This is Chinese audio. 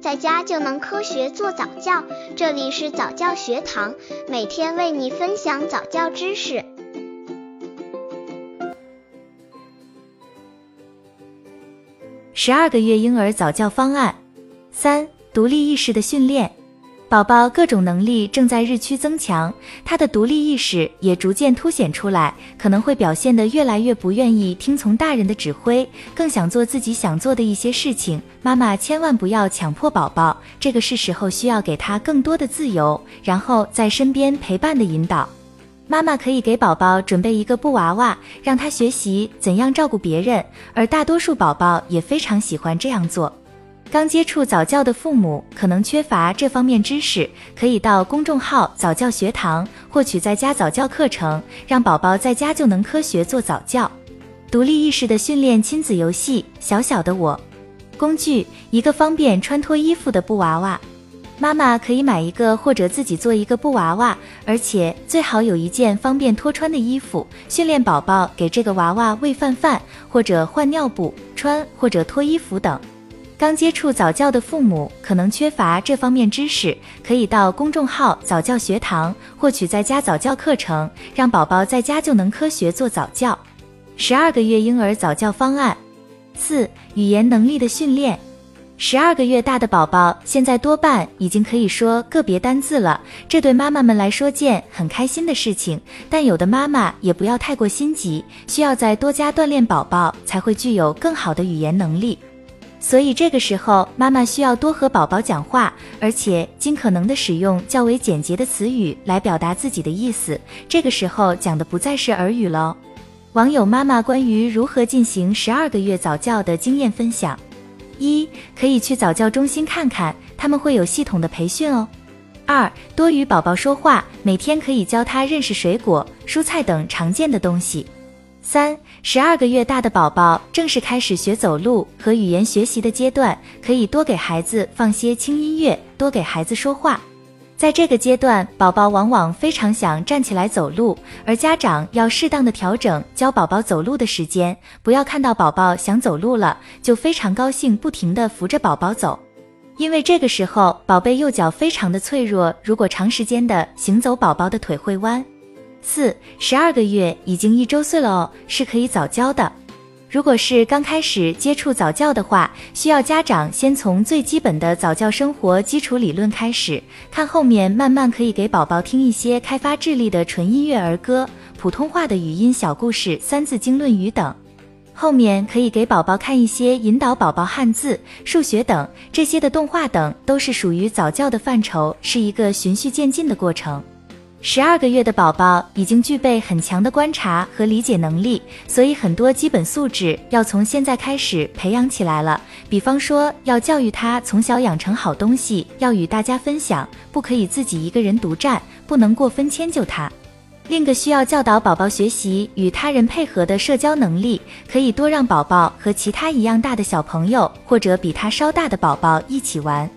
在家就能科学做早教。这里是早教学堂，每天为你分享早教知识。十二个月婴儿早教方案三：独立意识的训练。宝宝各种能力正在日趋增强，他的独立意识也逐渐凸显出来，可能会表现得越来越不愿意听从大人的指挥，更想做自己想做的一些事情。妈妈千万不要强迫宝宝，这个是时候需要给他更多的自由，然后在身边陪伴的引导。妈妈可以给宝宝准备一个布娃娃，让他学习怎样照顾别人，而大多数宝宝也非常喜欢这样做。刚接触早教的父母可能缺乏这方面知识，可以到公众号早教学堂获取在家早教课程，让宝宝在家就能科学做早教。独立意识的训练亲子游戏，小小的我。工具：一个方便穿脱衣服的布娃娃。妈妈可以买一个或者自己做一个布娃娃，而且最好有一件方便脱穿的衣服，训练宝宝给这个娃娃喂饭饭，或者换尿布、穿或者脱衣服等。刚接触早教的父母可能缺乏这方面知识，可以到公众号早教学堂获取在家早教课程，让宝宝在家就能科学做早教。十二个月婴儿早教方案四：语言能力的训练。十二个月大的宝宝现在多半已经可以说个别单字了，这对妈妈们来说件很开心的事情。但有的妈妈也不要太过心急，需要再多加锻炼宝宝，才会具有更好的语言能力。所以这个时候，妈妈需要多和宝宝讲话，而且尽可能的使用较为简洁的词语来表达自己的意思。这个时候讲的不再是耳语了。网友妈妈关于如何进行十二个月早教的经验分享：一、可以去早教中心看看，他们会有系统的培训哦。二、多与宝宝说话，每天可以教他认识水果、蔬菜等常见的东西。三十二个月大的宝宝正是开始学走路和语言学习的阶段，可以多给孩子放些轻音乐，多给孩子说话。在这个阶段，宝宝往往非常想站起来走路，而家长要适当的调整教宝宝走路的时间，不要看到宝宝想走路了就非常高兴，不停的扶着宝宝走，因为这个时候宝贝右脚非常的脆弱，如果长时间的行走，宝宝的腿会弯。四十二个月已经一周岁了哦，是可以早教的。如果是刚开始接触早教的话，需要家长先从最基本的早教生活基础理论开始，看后面慢慢可以给宝宝听一些开发智力的纯音乐儿歌、普通话的语音小故事、三字经论语等。后面可以给宝宝看一些引导宝宝汉字、数学等这些的动画等，都是属于早教的范畴，是一个循序渐进的过程。十二个月的宝宝已经具备很强的观察和理解能力，所以很多基本素质要从现在开始培养起来了。比方说，要教育他从小养成好东西要与大家分享，不可以自己一个人独占，不能过分迁就他。另个需要教导宝宝学习与他人配合的社交能力，可以多让宝宝和其他一样大的小朋友或者比他稍大的宝宝一起玩。